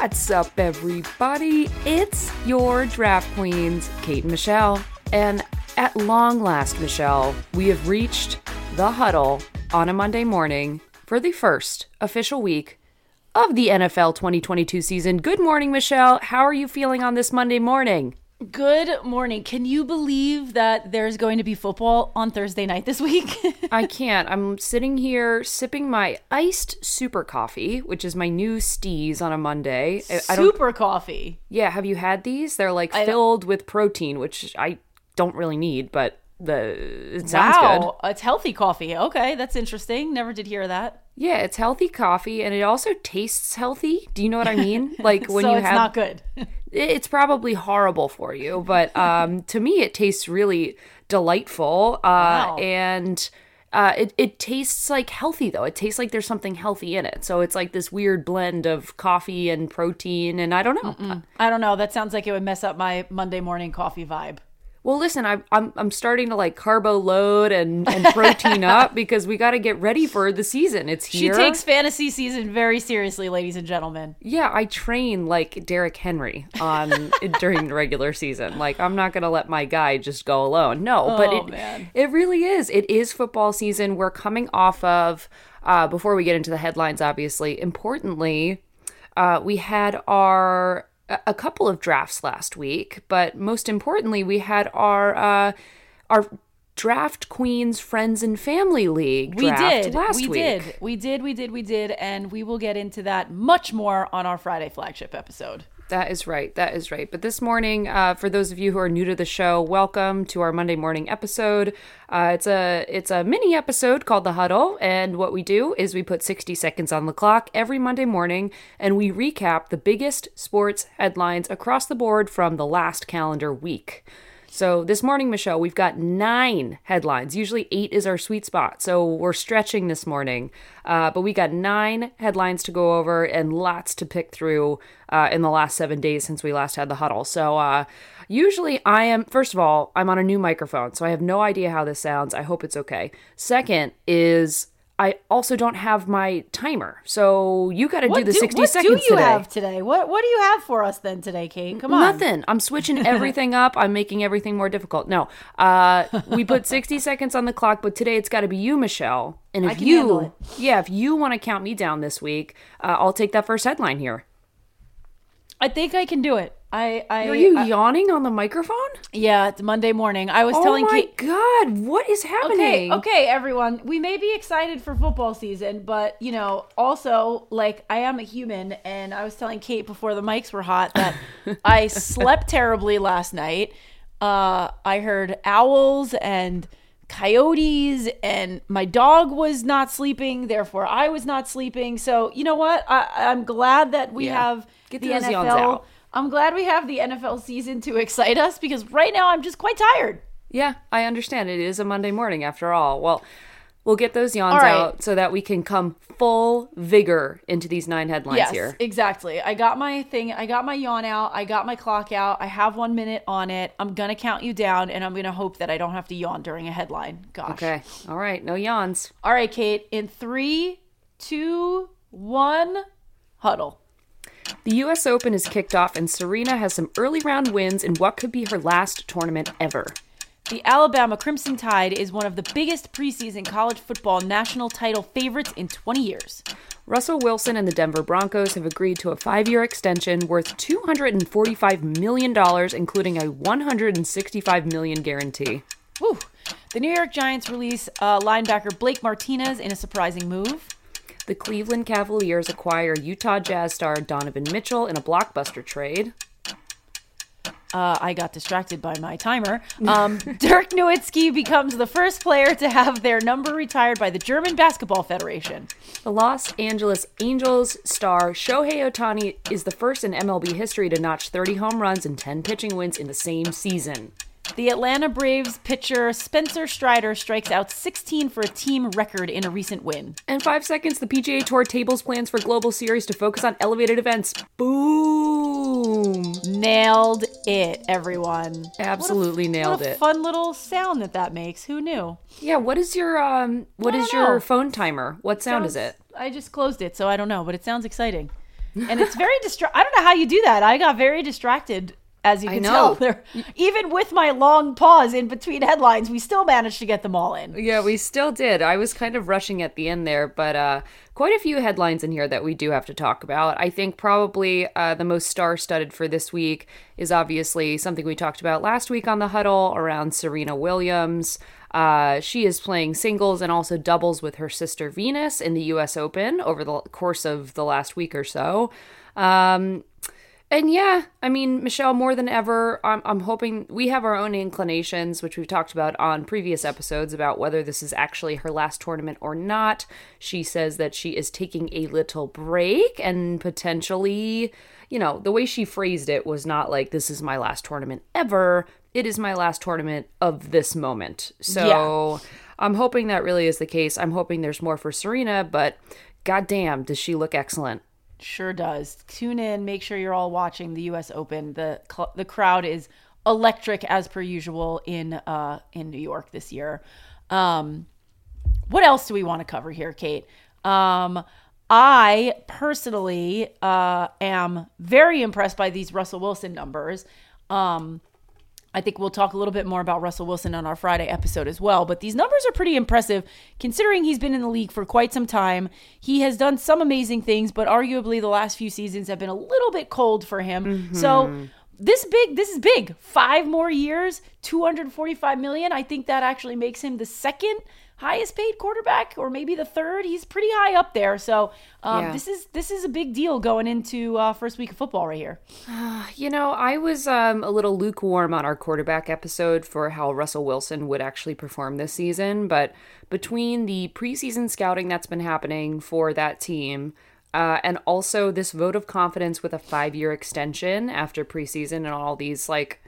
What's up, everybody? It's your draft queens, Kate and Michelle. And at long last, Michelle, we have reached the huddle on a Monday morning for the first official week of the NFL 2022 season. Good morning, Michelle. How are you feeling on this Monday morning? Good morning. Can you believe that there's going to be football on Thursday night this week? I can't. I'm sitting here sipping my iced super coffee, which is my new steez on a Monday. I- I Super coffee. yeah, have you had these? They're like filled with protein, which I don't really need, but the it sounds wow, good. it's healthy coffee. Okay, that's interesting. Never did hear that. Yeah, it's healthy coffee and it also tastes healthy. Do you know what I mean? Like when so you it's have not good. it's probably horrible for you, but um, to me, it tastes really delightful. Uh, Wow. And uh, it, it tastes like healthy, though. It tastes like there's something healthy in it. So it's like this weird blend of coffee and protein. And I don't know. I don't know. That sounds like it would mess up my Monday morning coffee vibe. Well, listen, I, I'm I'm starting to like carbo load and, and protein up because we got to get ready for the season. It's here She takes fantasy season very seriously, ladies and gentlemen. Yeah, I train like Derrick Henry on during the regular season. Like I'm not going to let my guy just go alone. No, but Oh, it man. it really is. It is football season. We're coming off of uh before we get into the headlines obviously. Importantly, uh we had our a- couple of drafts last week, but most importantly, we had our uh our draft queens friends and family league We did. last week. we week. did. We did. We did. We did. And we will get into that much more on our Friday flagship episode. That is right. That is right. But this morning, uh, for those of you who are new to the show, welcome to our Monday morning episode. Uh, it's a it's a mini episode called the Huddle, and what we do is we put 60 seconds on the clock every Monday morning, and we recap the biggest sports headlines across the board from the last calendar week. So this morning, Michelle, we've got nine headlines. Usually eight is our sweet spot. So we're stretching this morning. Uh, but we got nine headlines to go over and lots to pick through uh, in the last seven days since we last had the huddle. So uh, usually I am, first of all, I'm on a new microphone. So I have no idea how this sounds. I hope it's okay. Second is. I also don't have my timer, so you got to do the do, sixty what seconds What do you today. have today? What What do you have for us then today, Kate? Come on. Nothing. I'm switching everything up. I'm making everything more difficult. No, uh, we put 60 seconds on the clock, but today it's got to be you, Michelle. And if you, it. yeah, if you want to count me down this week, uh, I'll take that first headline here. I think I can do it. I. I Are you I- yawning on the microphone? yeah, it's Monday morning. I was Oh telling Oh my Kate. god, what is happening? okay, everyone. We may be excited for football season, but you know, also like I am a human, and I was telling Kate before the mics were hot that I slept terribly last night. Uh, I heard owls and coyotes, and my dog was not sleeping. Therefore, I was not sleeping. So you know what? I, I'm glad that we Yeah. have Get the NFL. I'm glad we have the NFL season to excite us because right now I'm just quite tired. Yeah, I understand. It is a Monday morning after all. Well, we'll get those yawns right. out so that we can come full vigor into these nine headlines yes, here. exactly. I got my thing. I got my yawn out. I got my clock out. I have one minute on it. I'm gonna count you down, and I'm gonna hope that I don't have to yawn during a headline. Gosh. Okay. All right. No yawns. All right, Kate. In three, two, one, huddle. The US Open is kicked off, and Serena has some early round wins in what could be her last tournament ever. The Alabama Crimson Tide is one of the biggest preseason college football national title favorites in 20 years. Russell Wilson and the Denver Broncos have agreed to a five year extension worth $245 million, including a 165 million guarantee. Woo. The New York Giants release uh, linebacker Blake Martinez in a surprising move. The Cleveland Cavaliers acquire Utah Jazz star Donovan Mitchell in a blockbuster trade. Uh, I got distracted by my timer. Um, Dirk Nowitzki becomes the first player to have their number retired by the German Basketball Federation. The Los Angeles Angels star Shohei Ohtani is the first in MLB history to notch 30 home runs and 10 pitching wins in the same season. The Atlanta Braves pitcher Spencer Strider strikes out 16 for a team record in a recent win. And five seconds, the PGA Tour tables plans for Global Series to focus on elevated events. Boom! Nailed it, everyone. Absolutely nailed what a it. Fun little sound that that makes. Who knew? Yeah, what is your um what I your know. phone timer? What sound is it? I just closed it, so I don't know, but it sounds exciting. and it's very distra- I don't know how you do that. I got very distracted as you can know. tell. There, even with my long pause in between headlines, we still managed to get them all in. Yeah, we still did. I was kind of rushing at the end there, but uh, quite a few headlines in here that we do have to talk about. I think probably uh, the most star studded for this week is obviously something we talked about last week on the huddle around Serena Williams. Uh, she is playing singles and also doubles with her sister Venus in the US Open over the course of the last week or so. Um, and yeah, I mean, Michelle, more than ever, I'm, I'm hoping we have our own inclinations, which we've talked about on previous episodes about whether this is actually her last tournament or not. She says that she is taking a little break and potentially, you know, the way she phrased it was not like, this is my last tournament ever. It is my last tournament of this moment. So I'm hoping that really is the case. I'm hoping there's more for Serena, but goddamn, does she look excellent? Sure does. Tune in. Make sure you're all watching the U.S. Open. the cl- The crowd is electric as per usual in uh, in New York this year. Um, what else do we want to cover here, Kate? Um, I personally uh, am very impressed by these Russell Wilson numbers. Um, I think we'll talk a little bit more about Russell Wilson on our Friday episode as well. But these numbers are pretty impressive considering he's been in the league for quite some time. He has done some amazing things, but arguably the last few seasons have been a little bit cold for him. So mm-hmm. this big this is big. 5 more years, 245 million. I think that actually makes him the second highest paid quarterback or maybe the third. He's pretty high up there. So um, Yeah. this is this is a big deal going into uh, first week of football right here. You know, I was um, a little lukewarm on our quarterback episode for how Russell Wilson would actually perform this season, but between the preseason scouting that's been happening for that team, uh, and also this vote of confidence with a five year extension after preseason and all these, like,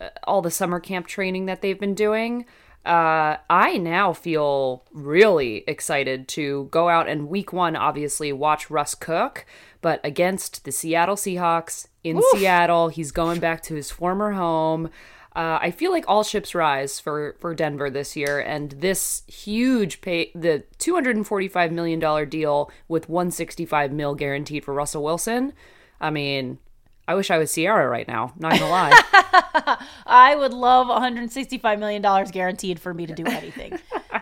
uh, all the summer camp training that they've been doing, uh, I now feel really excited to go out and week one, obviously, watch Russ cook, but against the Seattle Seahawks in Seattle, he's going back to his former home. Uh, I feel like all ships rise for for Denver this year, and this huge pay, the two hundred and forty five million dollar deal with one sixty five mil guaranteed for Russell Wilson. I mean, I wish I was Ciara right now. Not gonna lie. I would love 165 million dollars guaranteed for me to do anything.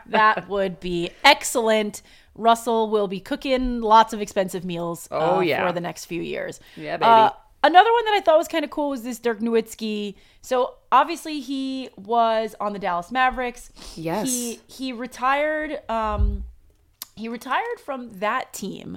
that would be excellent. Russell will be cooking lots of expensive meals Oh, uh, yeah. for the next few years. Yeah, baby. Uh, another one that I thought was kind of cool was this Dirk Nowitzki. So obviously he was on the Dallas Mavericks. Yes. He he retired um he retired from that team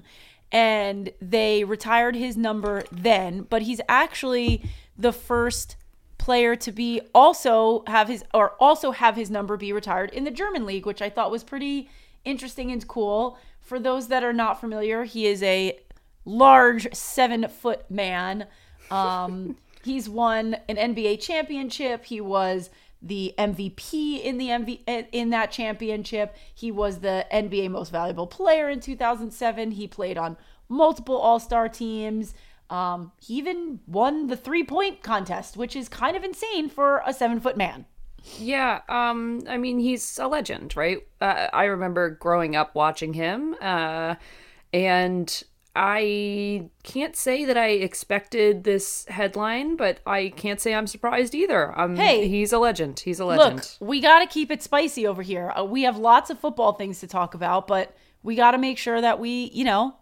and they retired his number then, but he's actually the first player to be also have his or also have his number be retired in the German league, which I thought was pretty interesting and cool. For those that are not familiar, he is a large seven foot man. Um, he's won an NBA championship. He was the MVP in the MV in that championship. He was the NBA Most Valuable Player in 2007. He played on multiple All Star teams. Um, he even won the three point contest, which is kind of insane for a seven foot man. Yeah, um, I mean, he's a legend, right? Uh, I remember growing up watching him, uh, and I can't say that I expected this headline, but I can't say I'm surprised either. Um, Hey. he's a legend. He's a legend. Look, we got to keep it spicy over here. Uh, we have lots of football things to talk about, but we got to make sure that we, you know,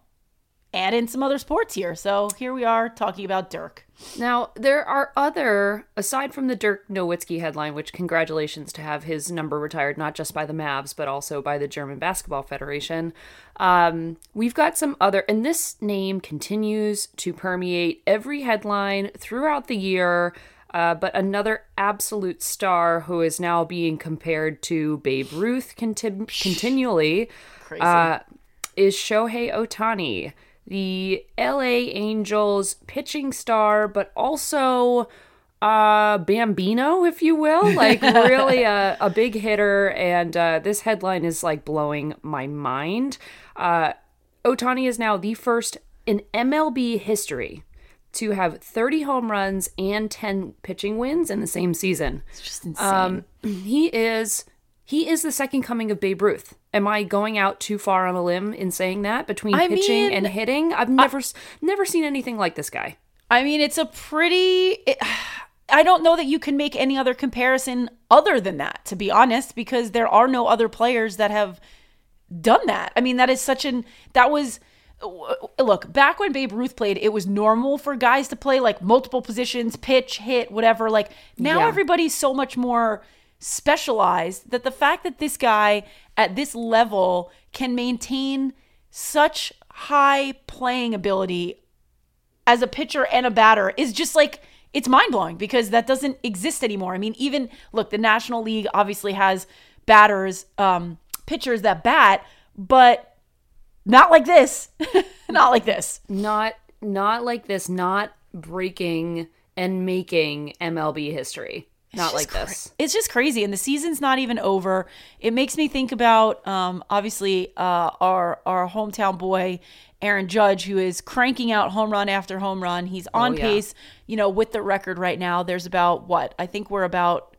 add in some other sports here. So here we are talking about Dirk. Now, there are other, aside from the Dirk Nowitzki headline, which congratulations to have his number retired, not just by the Mavs, but also by the German Basketball Federation. Um, we've got some other, and this name continues to permeate every headline throughout the year. Uh, but another absolute star who is now being compared to Babe Ruth conti- continually uh, is Shohei Ohtani, the LA Angels pitching star, but also uh bambino if you will like really a, a big hitter and uh this headline is like blowing my mind uh ohtani is now the first in mlb history to have 30 home runs and 10 pitching wins in the same season it's just insane. um, he is he is the second coming of Babe Ruth. Am I going out too far on a limb in saying that between I pitching mean, and hitting? I've never s never seen anything like this guy. I mean, it's a pretty. It, I don't know that you can make any other comparison other than that, to be honest, because there are no other players that have done that. I mean, that is such an. That was. Look, back when Babe Ruth played, it was normal for guys to play like multiple positions, pitch, hit, whatever. Like now Yeah. everybody's so much more specialized that the fact that this guy at this level can maintain such high playing ability as a pitcher and a batter is just like it's mind blowing because that doesn't exist anymore. I mean, even look, the National League obviously has batters, um, pitchers that bat, but not like this. not like this. Not not like this. Not breaking and making MLB history. Not like cra- this. It's just crazy, and the season's not even over. It makes me think about, um, obviously, uh, our our hometown boy, Aaron Judge, who is cranking out home run after home run. He's on Oh, yeah. pace, you know, with the record right now. There's about what I think we're about.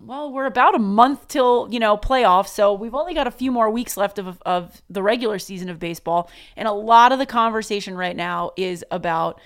Well, we're about a month till you know playoffs, so we've only got a few more weeks left of of the regular season of baseball, and a lot of the conversation right now is about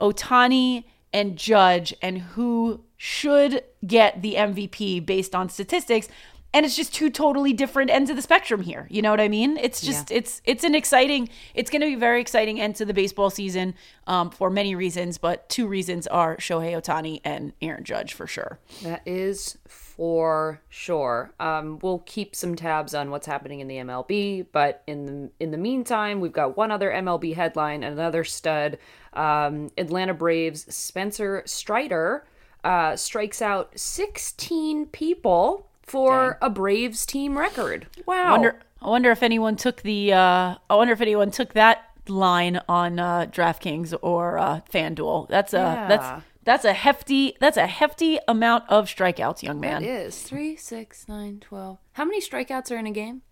Ohtani and Judge and who should get the MVP based on statistics. And it's just two totally different ends of the spectrum here. You know what I mean? It's just it's it's an exciting. It's going to be very exciting end to the baseball season um, for many reasons, but two reasons are Shohei Ohtani and Aaron Judge for sure. That is for sure. Um, we'll keep some tabs on what's happening in the MLB, but in the in the meantime, we've got one other MLB headline, another stud. Um, Atlanta Braves Spencer Strider uh, strikes out 16 people for a Braves team record. Wow. I wonder I wonder if anyone took the uh, I wonder if anyone took that line on uh, DraftKings or uh, FanDuel. That's a Yeah. that's that's a hefty that's a hefty amount of strikeouts, young man. It is three, six, nine, twelve. How many strikeouts are in a game?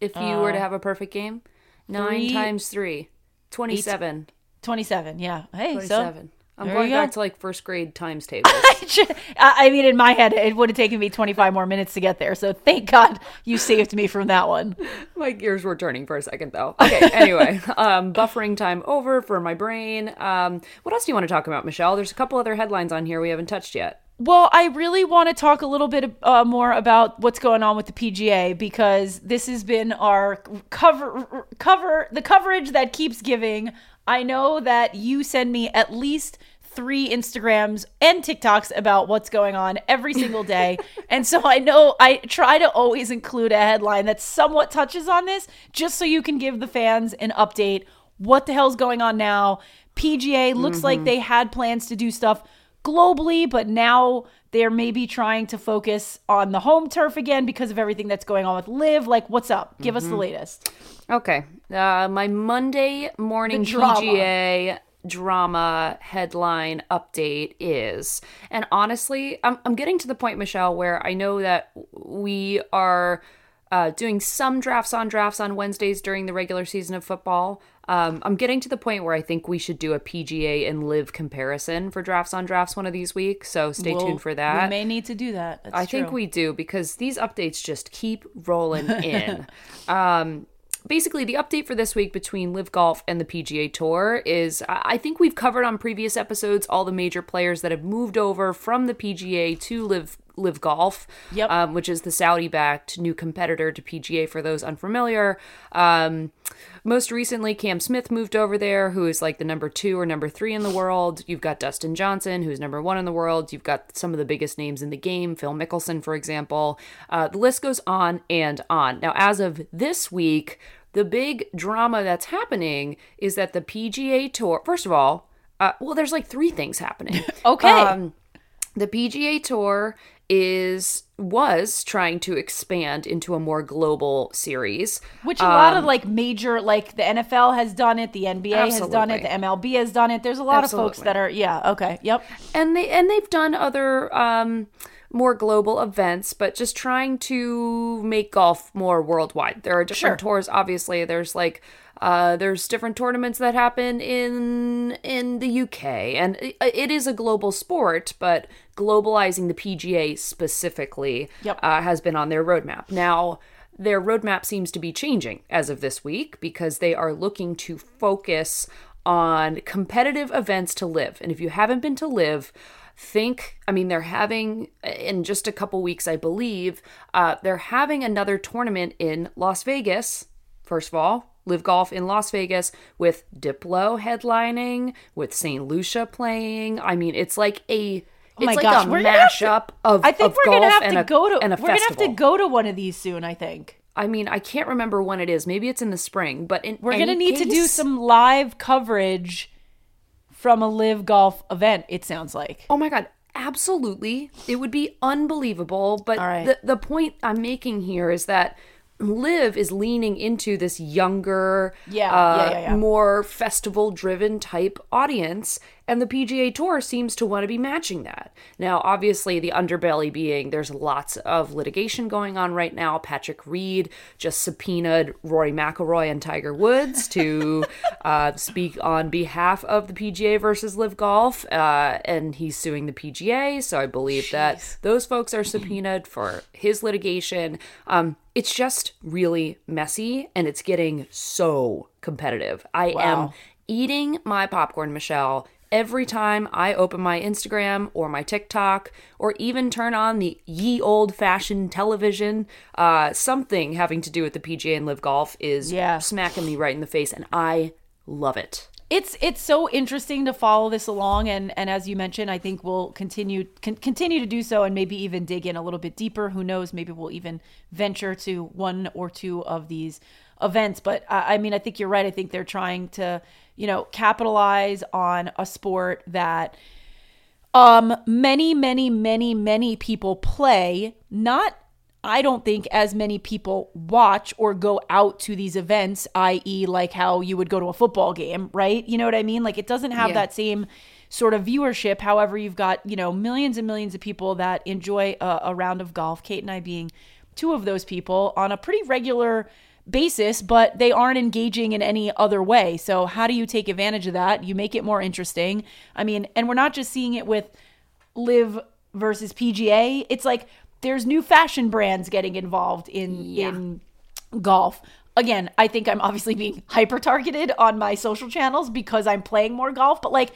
If you were to have a perfect game, nine Uh, three- times three, 27. 27, yeah. Hey, so 27. I'm there going go. back to like first grade times tables. I I mean, in my head, it would have taken me 25 more minutes to get there. So thank God you saved me from that one. my gears were turning for a second though. Okay, anyway, um, buffering time over for my brain. Um, what else do you want to talk about, Michelle? There's a couple other headlines on here we haven't touched yet. Well, I really want to talk a little bit uh, more about what's going on with the PGA because this has been our cover cover the coverage that keeps giving. I know that you send me at least three Instagrams and TikToks about what's going on every single day. and so I know I try to always include a headline that somewhat touches on this just so you can give the fans an update. What the hell's going on now? PGA looks like mm-hmm. they had plans to do stuff globally, but now they're maybe trying to focus on the home turf again because of everything that's going on with LIV. Like, what's up? Give us the latest. Okay, uh, my Monday morning The drama. PGA drama headline update is, and honestly, I'm I'm getting to the point, Michelle, where I know that we are. Uh, doing some drafts on drafts on Wednesdays during the regular season of football. Um, I'm getting to the point where I think we should do a PGA and LIV comparison for drafts on drafts one of these weeks. So stay We'll- tuned for that. We may need to do that. That's I think we do because these updates just keep rolling in. um, basically, the update for this week between LIV Golf and the PGA Tour is I think we've covered on previous episodes all the major players that have moved over from the PGA to LIV LIV Golf, Yep. um, which is the Saudi-backed new competitor to PGA for those unfamiliar. Um, most recently, Cam Smith moved over there, who is like the number two or number three in the world. You've got Dustin Johnson, who's number one in the world. You've got some of the biggest names in the game, Phil Mickelson, for example. Uh, the list goes on and on. Now, as of this week, the big drama that's happening is that the PGA Tour, first of all, uh, well, there's like three things happening. Okay. Um, the PGA Tour is was trying to expand into a more global series. Which a lot Um, of like major, like the NFL has done it, the NBA has done it, the MLB has done it. There's a lot of folks that are, yeah, okay, yep. and they and they've done other um more global events but just trying to make golf more worldwide there are different Sure. tours obviously there's like uh there's different tournaments that happen in in the UK and it, it is a global sport but globalizing the PGA specifically Yep. uh, has been on their roadmap now their roadmap seems to be changing as of this week because they are looking to focus on competitive events to LIV. And if you haven't been to LIV, think i mean they're having in just a couple weeks i believe uh, they're having another tournament in las vegas first of all LIV golf in las vegas with diplo headlining with st lucia playing i mean it's like a Oh my it's like gosh, a we're gonna have to- mashup of I think of we're gonna have to a- go to we're gonna have to go to one of these soon. I think I mean, I can't remember when it is. Maybe it's in the spring, but in we're gonna need to do some live coverage from a live golf event. It sounds like. Oh my god, absolutely. It would be unbelievable, but right. the the point I'm making here is that LIV is leaning into this younger, Yeah, uh, yeah, yeah, yeah. more festival driven type audience, and the PGA Tour seems to want to be matching that. Now, obviously, the underbelly being there's lots of litigation going on right now. Patrick Reed just subpoenaed Rory McIlroy and Tiger Woods to uh, speak on behalf of the PGA versus LIV Golf, uh, and he's suing the PGA. So I believe that those folks are subpoenaed for his litigation. Um, it's just really messy, and it's getting so competitive. I Wow. am eating my popcorn, Michelle, every time I open my Instagram or my TikTok or even turn on the ye old fashioned television. Uh, something having to do with the PGA and LIV Golf is Yeah. smacking me right in the face, and I love it. It's it's so interesting to follow this along and and as you mentioned i think we'll continue con- continue to do so and maybe even dig in a little bit deeper. Who knows? Maybe we'll even venture to one or two of these events. But i, I mean i think you're right. I think they're trying to you know capitalize on a sport that um many many many many people play not I don't think as many people watch or go out to these events, i.e., like how you would go to a football game, right? You know what I mean? Like it doesn't have Yeah. that same sort of viewership. However, you've got, you know, millions and millions of people that enjoy a, a round of golf, Kate and I being two of those people on a pretty regular basis, but they aren't engaging in any other way. So, how do you take advantage of that? You make it more interesting. I mean, and we're not just seeing it with LIV versus PGA. It's like there's new fashion brands getting involved in in golf. Again, I think I'm obviously being hyper targeted on my social channels because I'm playing more golf, but like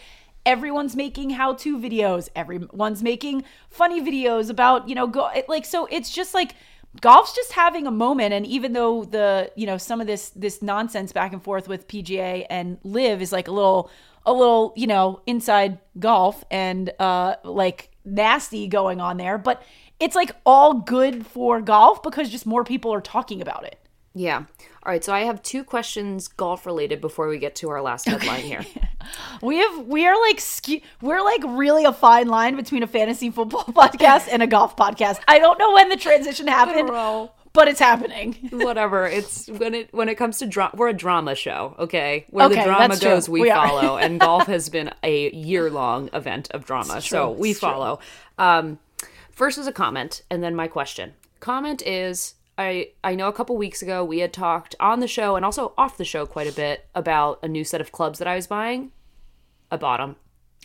everyone's making how-to videos, everyone's making funny videos about, you know, go like so it's just like golf's just having a moment. And even though the, you know, some of this this nonsense back and forth with PGA and LIV is like a little a little, you know, inside golf and uh like nasty going on there, but it's like all good for golf because just more people are talking about it. Yeah. All right. So I have two questions golf related before we get to our last headline here. We have we are like ske- we're like really a fine line between a fantasy football podcast and a golf podcast. I don't know when the transition happened. But it's happening. Whatever. It's when it when it comes to drama, we're a drama show. Okay, where Okay, the drama that's true. goes, we, We follow. and golf has been a year long event of drama, so true. we It's follow. Um, first is a comment, and then my question. Comment is. I, I know a couple weeks ago we had talked on the show and also off the show quite a bit about a new set of clubs that I was buying. I bought them.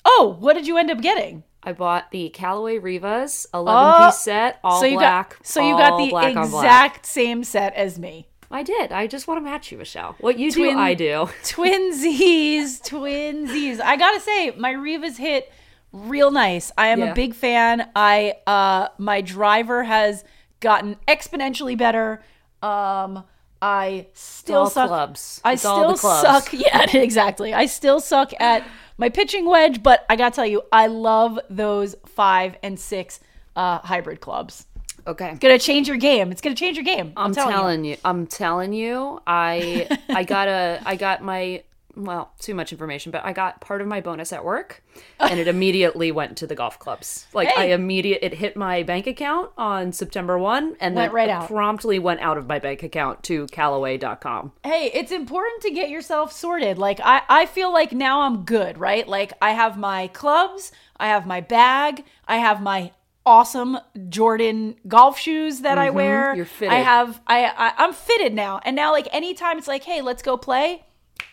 Oh, what did you end up getting? I bought the Callaway Revas 11 piece set, all Oh, so you black. got so you got the black on black. exact same set as me. I did. I just want to match you, Michelle. What you Twin- do, I do. Twinsies, twinsies. I gotta say, my Revas hit real nice. I am Yeah. a big fan. I uh my driver has gotten exponentially better. Um I still all suck. clubs. I It's still suck. Yeah, exactly. I still suck at my pitching wedge, but I gotta tell you, I love those five and six uh hybrid clubs. Okay. It's gonna change your game. It's gonna change your game. I'm, I'm telling, you. you. I'm telling you. I I got a I got my well, too much information, but I got part of my bonus at work and it immediately went to the golf clubs. Like I immediate it hit my bank account on September 1 and Went then right out. promptly went out of my bank account to callaway.com. hey it's important to get yourself sorted like I, I feel like now i'm good right like i have my clubs i have my bag i have my awesome jordan golf shoes that i wear Mm-hmm. you're fitted. i have I, I i'm fitted now and now like anytime it's like hey let's go play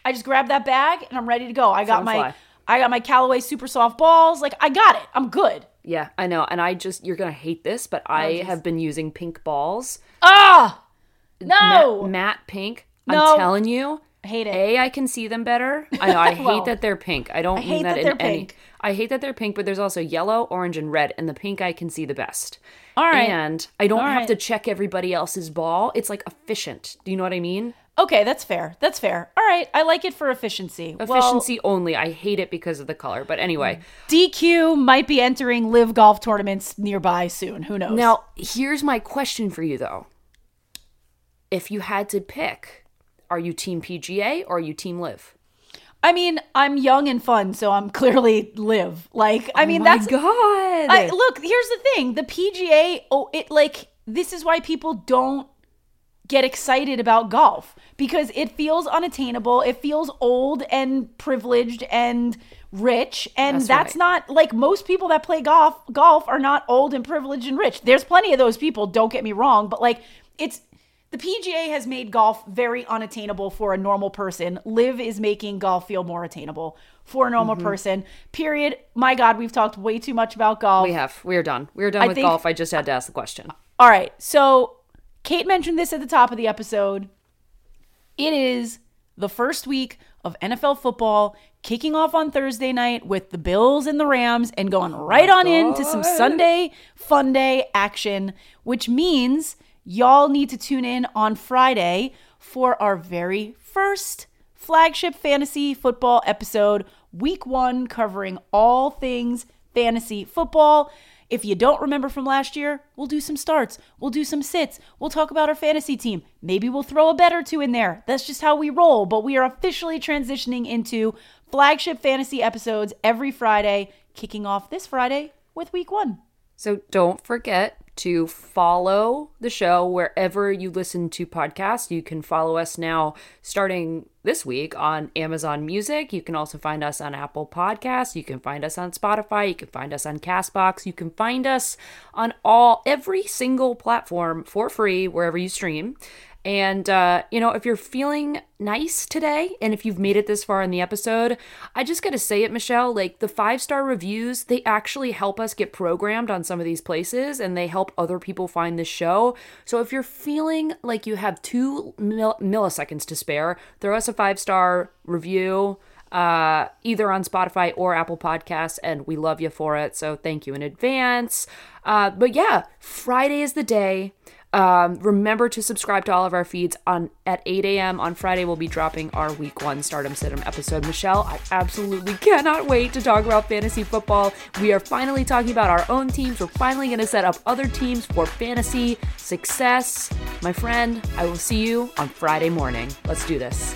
i just grab that bag and i'm ready to go i got Phone my fly. i got my callaway super soft balls like i got it i'm good Yeah, I know. And I just you're going to hate this, but I have been using pink balls ah No! Ma- matte pink. No. I'm telling you. Hate it. A, I can see them better. I know. I Well, hate that they're pink. I don't I mean that, that in they're any. pink. I hate that they're pink, but there's also yellow, orange, and red, and the pink I can see the best. All right. And I don't All have right. to check everybody else's ball. It's like efficient. Do you know what I mean? Okay, that's fair. That's fair. All right, I like it for efficiency. Well, Efficiency only. I hate it because of the color. But anyway, DQ might be entering LIV golf tournaments nearby soon. Who knows? now here's my question for you though. If you had to pick, are you team PGA or are you team LIV? I mean, I'm young and fun, so I'm clearly LIV. Like, I oh mean, Oh my that's God. I, look, here's the thing: the PGA. Oh, it like this is why people don't get excited about golf because it feels unattainable. It feels old and privileged and rich, and That's that's, right. not like most people that play golf. Golf are not old and privileged and rich. There's plenty of those people. Don't get me wrong, but like it's. The PGA has made golf very unattainable for a normal person. LIV is making golf feel more attainable for a normal Mm-hmm. person. Period. My God, we've talked way too much about golf. we have. We're done. We're done I with think- golf. I just had to ask the question. All right. So Kate mentioned this at the top of the episode. It is the first week of NFL football kicking off on Thursday night with the Bills and the Rams and going right on into some Sunday fun day action, which means y'all need to tune in on Friday for our very first flagship fantasy football episode, week one, covering all things fantasy football. If you don't remember from last year, we'll do some starts. We'll do some sits. We'll talk about our fantasy team. Maybe we'll throw a bet or two in there. That's just how we roll. But we are officially transitioning into flagship fantasy episodes every Friday, kicking off this Friday with week one. So don't forget to follow the show wherever you listen to podcasts. You can follow us now starting this week on Amazon Music. You can also find us on Apple Podcasts. You can find us on Spotify. You can find us on Castbox. You can find us on all every single platform for free wherever you stream. And, uh, you know, if you're feeling nice today and if you've made it this far in the episode, I just got to say it, Michelle, like the five star reviews, they actually help us get programmed on some of these places and they help other people find the show. So if you're feeling like you have two mil- milliseconds to spare, throw us a five star review uh, either on Spotify or Apple Podcasts, and we love you for it. So thank you in advance. Uh, but yeah, Friday is the day. Um, remember to subscribe to all of our feeds on at 8 a.m. on Friday. We'll be dropping our week one Stardom Situm episode. Michelle, I absolutely cannot wait to talk about fantasy football. We are finally talking about our own teams. We're finally going to set up other teams for fantasy success. My friend, I will see you on Friday morning. Let's do this.